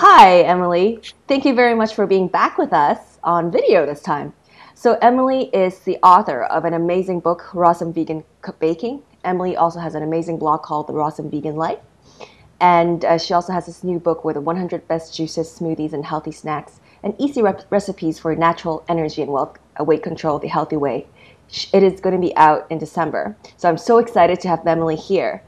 Hi, Emily. Thank you very much for being back with us on video this time. So, Emily is the author of an amazing book, Rawesome Vegan Baking. Emily also has an amazing blog called The Rawesome Vegan Life. And uh, she also has this new book with 100 best juices, smoothies, and healthy snacks, and easy re- recipes for natural energy and weight, uh, weight control the healthy way. It is going to be out in December. So I'm so excited to have Emily here.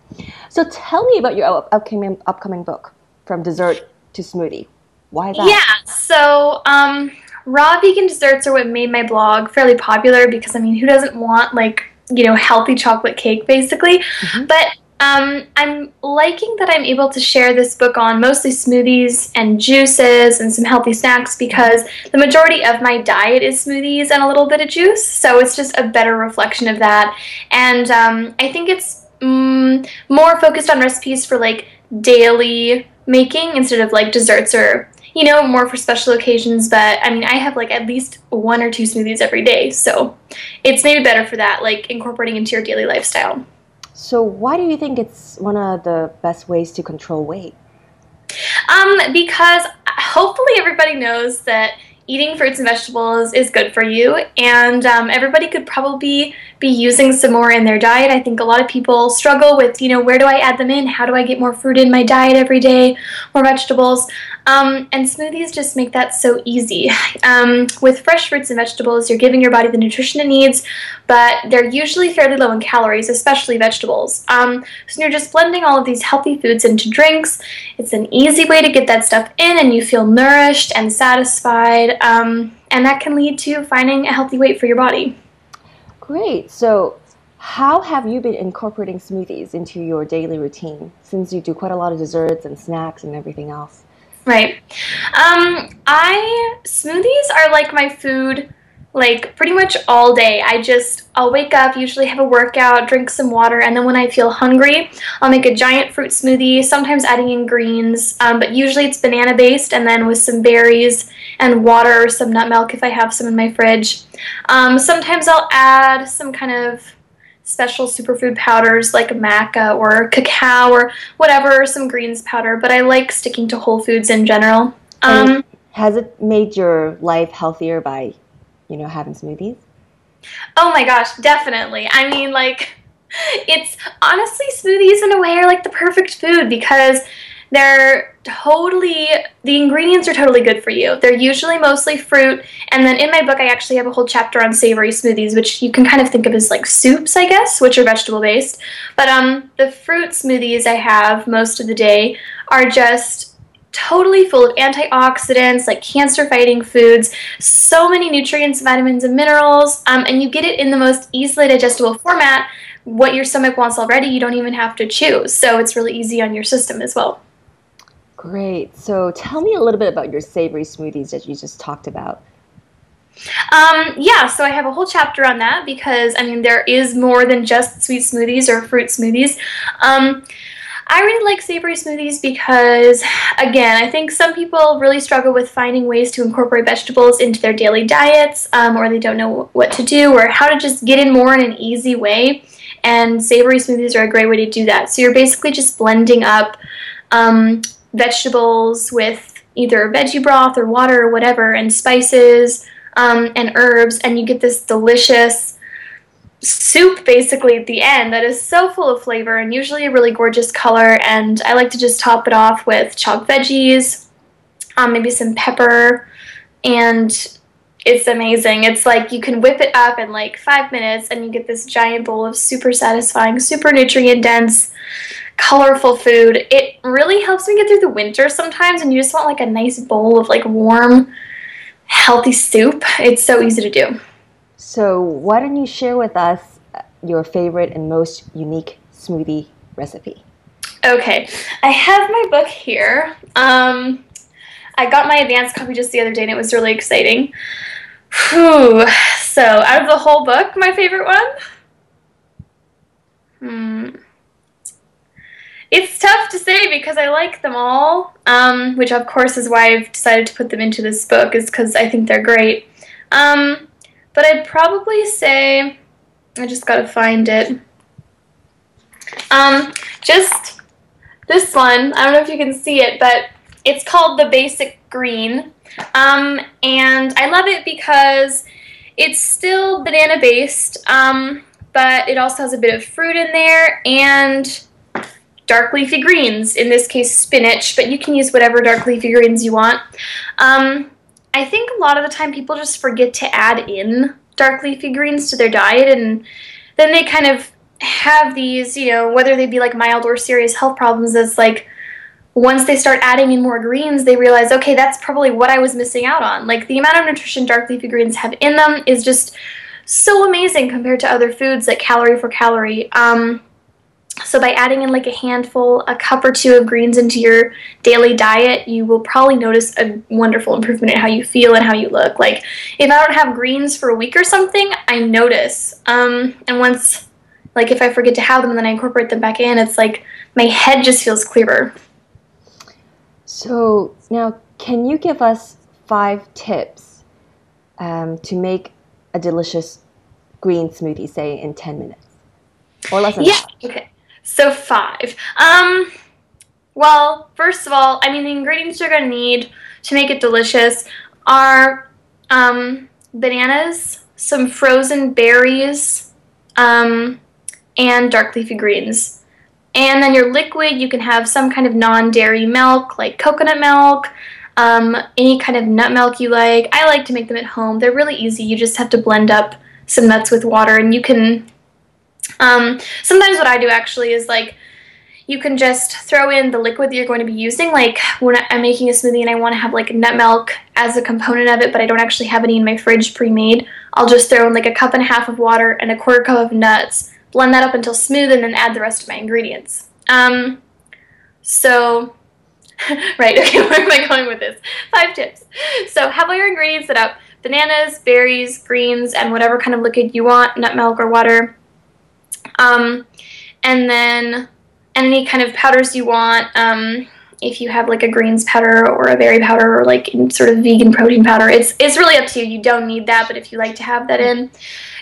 So tell me about your upcoming, upcoming book, From Dessert to smoothie. Why that? Yeah, so um, raw vegan desserts are what made my blog fairly popular because I mean, who doesn't want like you know healthy chocolate cake basically? Mm-hmm. But um, I'm liking that I'm able to share this book on mostly smoothies and juices and some healthy snacks because the majority of my diet is smoothies and a little bit of juice. So it's just a better reflection of that. And um, I think it's mm, more focused on recipes for like daily making instead of like desserts or you know more for special occasions but i mean i have like at least one or two smoothies every day so it's maybe better for that like incorporating into your daily lifestyle. So why do you think it's one of the best ways to control weight? Um because hopefully everybody knows that eating fruits and vegetables is good for you, and um, everybody could probably be using some more in their diet. I think a lot of people struggle with, you know, where do I add them in? How do I get more fruit in my diet every day, more vegetables? Um, and smoothies just make that so easy. Um, with fresh fruits and vegetables, you're giving your body the nutrition it needs, but they're usually fairly low in calories, especially vegetables. Um, so you're just blending all of these healthy foods into drinks. It's an easy way to get that stuff in, and you feel nourished and satisfied, um, and that can lead to finding a healthy weight for your body. Great. So, how have you been incorporating smoothies into your daily routine since you do quite a lot of desserts and snacks and everything else? Right. Um, I smoothies are like my food like pretty much all day. I just I'll wake up, usually have a workout, drink some water, and then when I feel hungry, I'll make a giant fruit smoothie, sometimes adding in greens, um, but usually it's banana based and then with some berries and water or some nut milk if I have some in my fridge. Um, sometimes I'll add some kind of special superfood powders like maca or cacao or whatever, some greens powder, but I like sticking to whole foods in general. Um, has it made your life healthier by, you know, having smoothies? Oh my gosh, definitely. I mean, like, it's honestly smoothies in a way are like the perfect food because they're totally, the ingredients are totally good for you. They're usually mostly fruit. And then in my book, I actually have a whole chapter on savory smoothies, which you can kind of think of as like soups, I guess, which are vegetable based. But um, the fruit smoothies I have most of the day are just totally full of antioxidants, like cancer fighting foods, so many nutrients, vitamins, and minerals. Um, and you get it in the most easily digestible format. What your stomach wants already, you don't even have to choose. So it's really easy on your system as well. Great. So tell me a little bit about your savory smoothies that you just talked about. Um, yeah, so I have a whole chapter on that because, I mean, there is more than just sweet smoothies or fruit smoothies. Um, I really like savory smoothies because, again, I think some people really struggle with finding ways to incorporate vegetables into their daily diets, um, or they don't know what to do, or how to just get in more in an easy way. And savory smoothies are a great way to do that. So you're basically just blending up um, vegetables with either veggie broth or water or whatever, and spices um, and herbs, and you get this delicious soup basically at the end that is so full of flavor and usually a really gorgeous color. And I like to just top it off with chopped veggies, um, maybe some pepper, and it's amazing. It's like you can whip it up in like five minutes and you get this giant bowl of super satisfying, super nutrient dense colorful food. It really helps me get through the winter sometimes and you just want like a nice bowl of like warm, healthy soup. It's so easy to do. So, why don't you share with us your favorite and most unique smoothie recipe? Okay, I have my book here. Um, I got my advanced copy just the other day and it was really exciting. Whew. So, out of the whole book, my favorite one? Hmm. It's tough to say because I like them all, um, which of course is why I've decided to put them into this book, is because I think they're great. Um, but I'd probably say, I just gotta find it. Um, just this one, I don't know if you can see it, but it's called the Basic Green. Um, and I love it because it's still banana based, um, but it also has a bit of fruit in there and dark leafy greens, in this case spinach, but you can use whatever dark leafy greens you want. Um, I think a lot of the time people just forget to add in dark leafy greens to their diet and then they kind of have these, you know, whether they be like mild or serious health problems, it's like once they start adding in more greens, they realize, okay, that's probably what I was missing out on. Like the amount of nutrition dark leafy greens have in them is just so amazing compared to other foods, like calorie for calorie. Um, so by adding in like a handful, a cup or two of greens into your daily diet, you will probably notice a wonderful improvement in how you feel and how you look. Like if I don't have greens for a week or something, I notice. Um, and once, like if I forget to have them and then I incorporate them back in, it's like my head just feels clearer. So now, can you give us five tips um, to make a delicious green smoothie, say in ten minutes, or less than yeah. That? Okay. So five. Um, well, first of all, I mean the ingredients you're gonna need to make it delicious are um, bananas, some frozen berries, um, and dark leafy greens. And then your liquid, you can have some kind of non-dairy milk, like coconut milk, um, any kind of nut milk you like. I like to make them at home. They're really easy. You just have to blend up some nuts with water, and you can um, sometimes what I do actually is like you can just throw in the liquid that you're going to be using. Like when I'm making a smoothie and I want to have like nut milk as a component of it, but I don't actually have any in my fridge pre-made, I'll just throw in like a cup and a half of water and a quarter cup of nuts, blend that up until smooth, and then add the rest of my ingredients. Um, so, right, okay, where am I going with this? Five tips. So have all your ingredients set up. Bananas, berries, greens, and whatever kind of liquid you want, nut milk or water. Um, and then and any kind of powders you want. Um, if you have like a greens powder or a berry powder or like sort of vegan protein powder, it's it's really up to you. You don't need that, but if you like to have that in,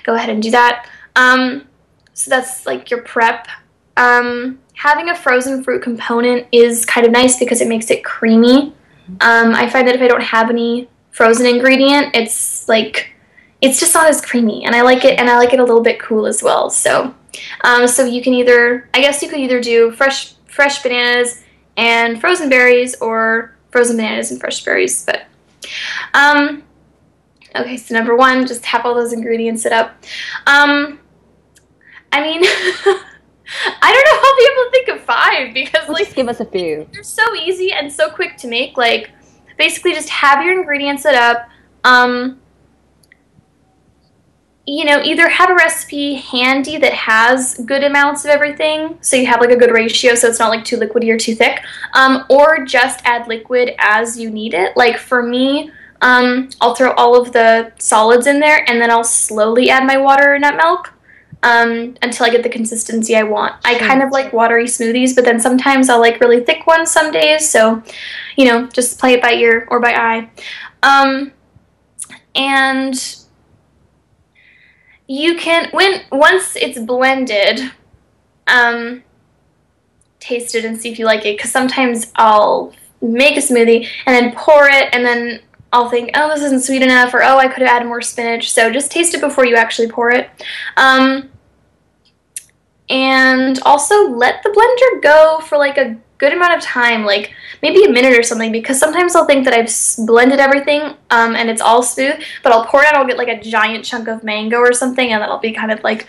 go ahead and do that. Um, so that's like your prep. Um, having a frozen fruit component is kind of nice because it makes it creamy. Um, I find that if I don't have any frozen ingredient, it's like it's just not as creamy, and I like it, and I like it a little bit cool as well. So um, so you can either, I guess you could either do fresh fresh bananas and frozen berries, or frozen bananas and fresh berries. But um, okay, so number one, just have all those ingredients set up. Um, I mean. I don't know how people think of five because like just give us a few. They're so easy and so quick to make. Like basically just have your ingredients set up. Um, you know, either have a recipe handy that has good amounts of everything, so you have like a good ratio, so it's not like too liquidy or too thick, um, or just add liquid as you need it. Like for me, um, I'll throw all of the solids in there, and then I'll slowly add my water and nut milk um, until I get the consistency I want. I kind of like watery smoothies, but then sometimes I'll like really thick ones some days, so you know, just play it by ear or by eye. Um, and you can when once it's blended um taste it and see if you like it because sometimes i'll make a smoothie and then pour it and then i'll think oh this isn't sweet enough or oh i could have added more spinach. So just taste it before you actually pour it. Um, and also let the blender go for like a good amount of time, like maybe a minute or something, because sometimes I'll think that I've blended everything um, and it's all smooth, but I'll pour it out, I'll get like a giant chunk of mango or something, and then I'll be kind of like,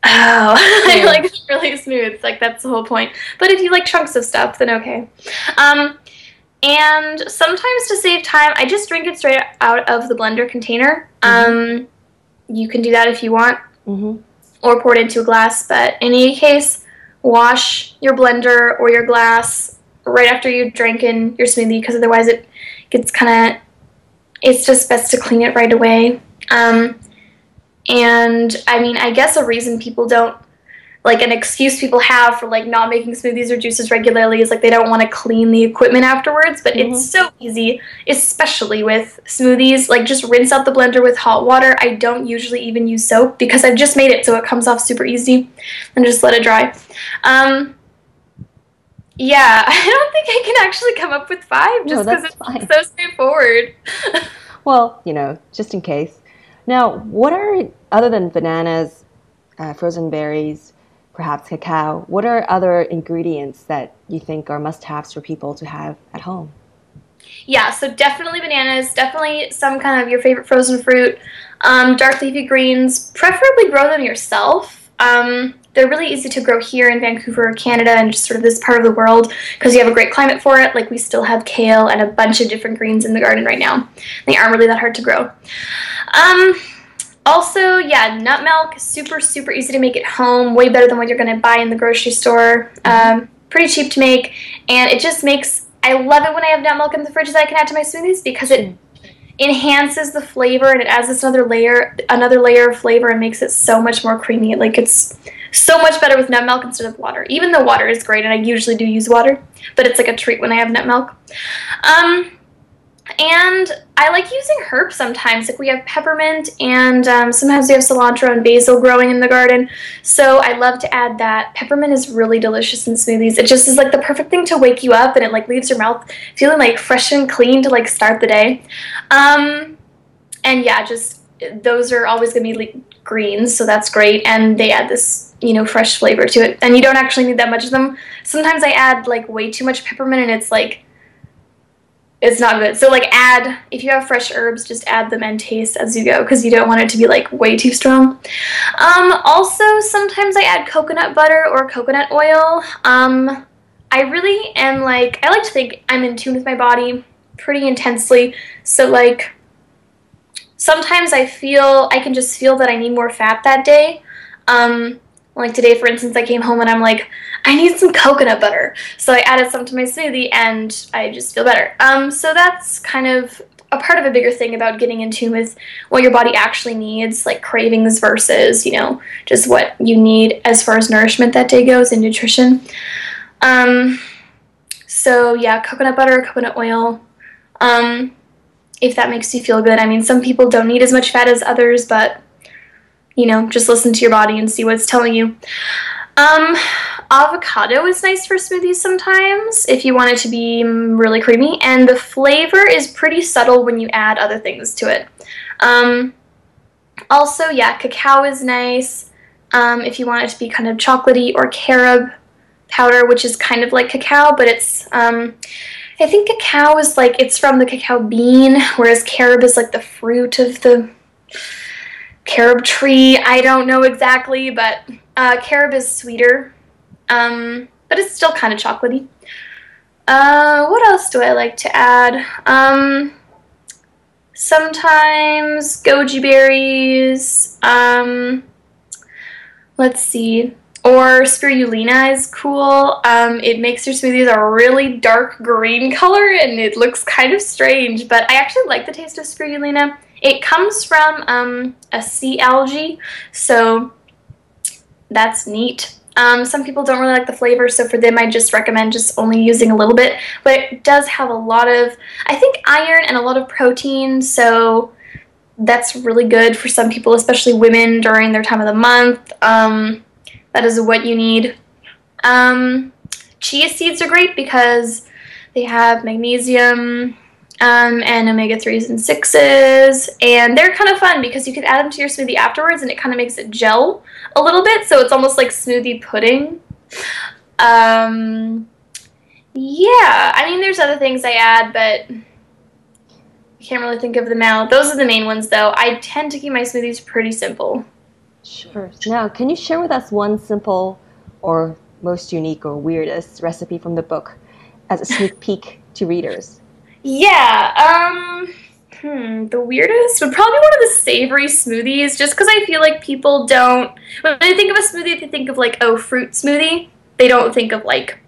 oh, yeah. like really smooth. It's like that's the whole point. But if you like chunks of stuff, then okay. Um, and sometimes to save time, I just drink it straight out of the blender container. Mm-hmm. Um, you can do that if you want, mm-hmm. or pour it into a glass. But in any case, wash your blender or your glass right after you drink in your smoothie because otherwise it gets kind of it's just best to clean it right away. Um, and i mean i guess a reason people don't like an excuse people have for like not making smoothies or juices regularly is like they don't want to clean the equipment afterwards but mm-hmm. it's so easy especially with smoothies like just rinse out the blender with hot water i don't usually even use soap because i've just made it so it comes off super easy and just let it dry um, Yeah, I don't think I can actually come up with five just because no, it's so straightforward. well, you know, just in case. Now, what are, other than bananas, uh, frozen berries, perhaps cacao, what are other ingredients that you think are must haves for people to have at home? Yeah, so definitely bananas, definitely some kind of your favorite frozen fruit, um, dark leafy greens, preferably grow them yourself. Um, they're really easy to grow here in Vancouver, Canada, and just sort of this part of the world because you have a great climate for it. Like we still have kale and a bunch of different greens in the garden right now. They aren't really that hard to grow. Um, also, yeah, nut milk, super, super easy to make at home, way better than what you're going to buy in the grocery store. Um, pretty cheap to make, and it just makes, I love it when I have nut milk in the fridge that I can add to my smoothies because it enhances the flavor and it adds this another layer, another layer of flavor and makes it so much more creamy. Like it's so much better with nut milk instead of water. Even though water is great, and I usually do use water, but it's like a treat when I have nut milk. Um, and I like using herbs sometimes. Like we have peppermint, and um, sometimes we have cilantro and basil growing in the garden. So I love to add that. Peppermint is really delicious in smoothies. It just is like the perfect thing to wake you up, and it like leaves your mouth feeling like fresh and clean to like start the day. Um, and yeah, just those are always gonna be like greens, so that's great. And they add this you know, fresh flavor to it. And you don't actually need that much of them. Sometimes I add like way too much peppermint and it's like it's not good. So like add if you have fresh herbs, just add them and taste as you go because you don't want it to be like way too strong. Um, also, sometimes I add coconut butter or coconut oil. Um, I really am like I like to think I'm in tune with my body pretty intensely. So like sometimes I feel I can just feel that I need more fat that day. Um, like today, for instance, I came home and I'm like, I need some coconut butter. So I added some to my smoothie and I just feel better. Um, so that's kind of a part of a bigger thing about getting in tune with what your body actually needs, like cravings versus, you know, just what you need as far as nourishment that day goes and nutrition. Um, so yeah, coconut butter, coconut oil. Um, if that makes you feel good. I mean, some people don't need as much fat as others, but you know, just listen to your body and see what it's telling you. Um, avocado is nice for smoothies sometimes if you want it to be really creamy, and the flavor is pretty subtle when you add other things to it. Um, also, yeah, cacao is nice um, if you want it to be kind of chocolatey, or carob powder, which is kind of like cacao, but it's, um, I think cacao is like, it's from the cacao bean, whereas carob is like the fruit of the carob tree. I don't know exactly, but uh, carob is sweeter, um, but it's still kind of chocolatey. Uh, what else do I like to add? Um, sometimes goji berries. Um, let's see. Or spirulina is cool. Um, it makes your smoothies a really dark green color and it looks kind of strange, but I actually like the taste of spirulina. It comes from um, a sea algae, so that's neat. Um, some people don't really like the flavor, so for them I just recommend just only using a little bit. But it does have a lot of, I think, iron and a lot of protein, so that's really good for some people, especially women during their time of the month. Um, that is what you need. Um, chia seeds are great because they have magnesium, um, and omega-3s and 6s. And they're kind of fun because you can add them to your smoothie afterwards and it kind of makes it gel a little bit. So it's almost like smoothie pudding. Um, yeah, I mean, there's other things I add, but I can't really think of them now. Those are the main ones, though. I tend to keep my smoothies pretty simple. Sure. Now, can you share with us one simple or most unique or weirdest recipe from the book as a sneak peek to readers? Yeah, um, hmm, the weirdest would probably one of the savory smoothies, just because I feel like people don't, when they think of a smoothie, they think of like, oh, fruit smoothie. They don't think of like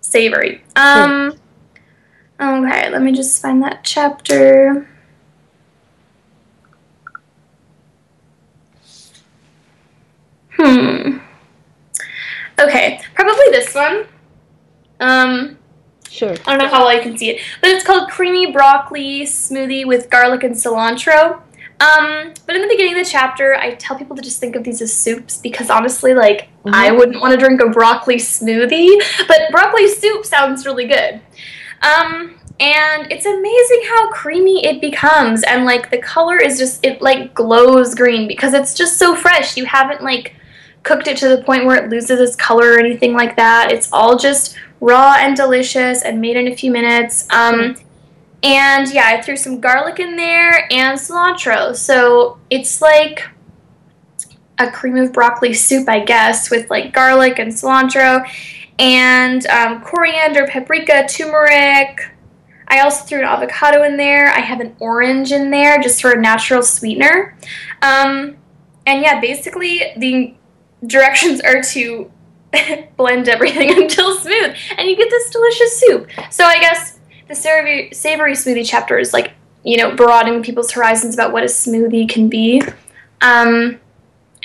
savory. Um, okay, let me just find that chapter. Hmm. Okay, probably this one. Um, Sure. I don't know how well you can see it, but it's called creamy broccoli smoothie with garlic and cilantro. Um, but in the beginning of the chapter, I tell people to just think of these as soups because honestly, like, mm-hmm. I wouldn't want to drink a broccoli smoothie, but broccoli soup sounds really good. Um, and it's amazing how creamy it becomes and like the color is just it like glows green because it's just so fresh you haven't like cooked it to the point where it loses its color or anything like that it's all just raw and delicious and made in a few minutes um, and yeah i threw some garlic in there and cilantro so it's like a cream of broccoli soup i guess with like garlic and cilantro and um, coriander paprika turmeric I also threw an avocado in there. I have an orange in there just for a natural sweetener. Um, and yeah, basically the directions are to blend everything until smooth, and you get this delicious soup. So I guess the savory, savory smoothie chapter is like, you know, broadening people's horizons about what a smoothie can be, um,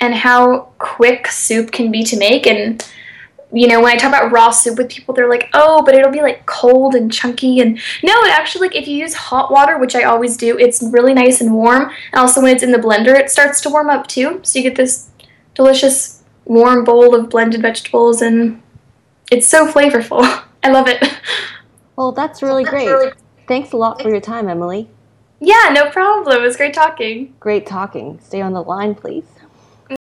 and how quick soup can be to make, and you know, when I talk about raw soup with people, they're like, oh, but it'll be like cold and chunky. And no, it actually, like, if you use hot water, which I always do, it's really nice and warm. And also, when it's in the blender, it starts to warm up too. So you get this delicious warm bowl of blended vegetables, and it's so flavorful. I love it. Well, that's really great. Really- Thanks a lot for your time, Emily. Yeah, no problem. It was great talking. Great talking. Stay on the line, please.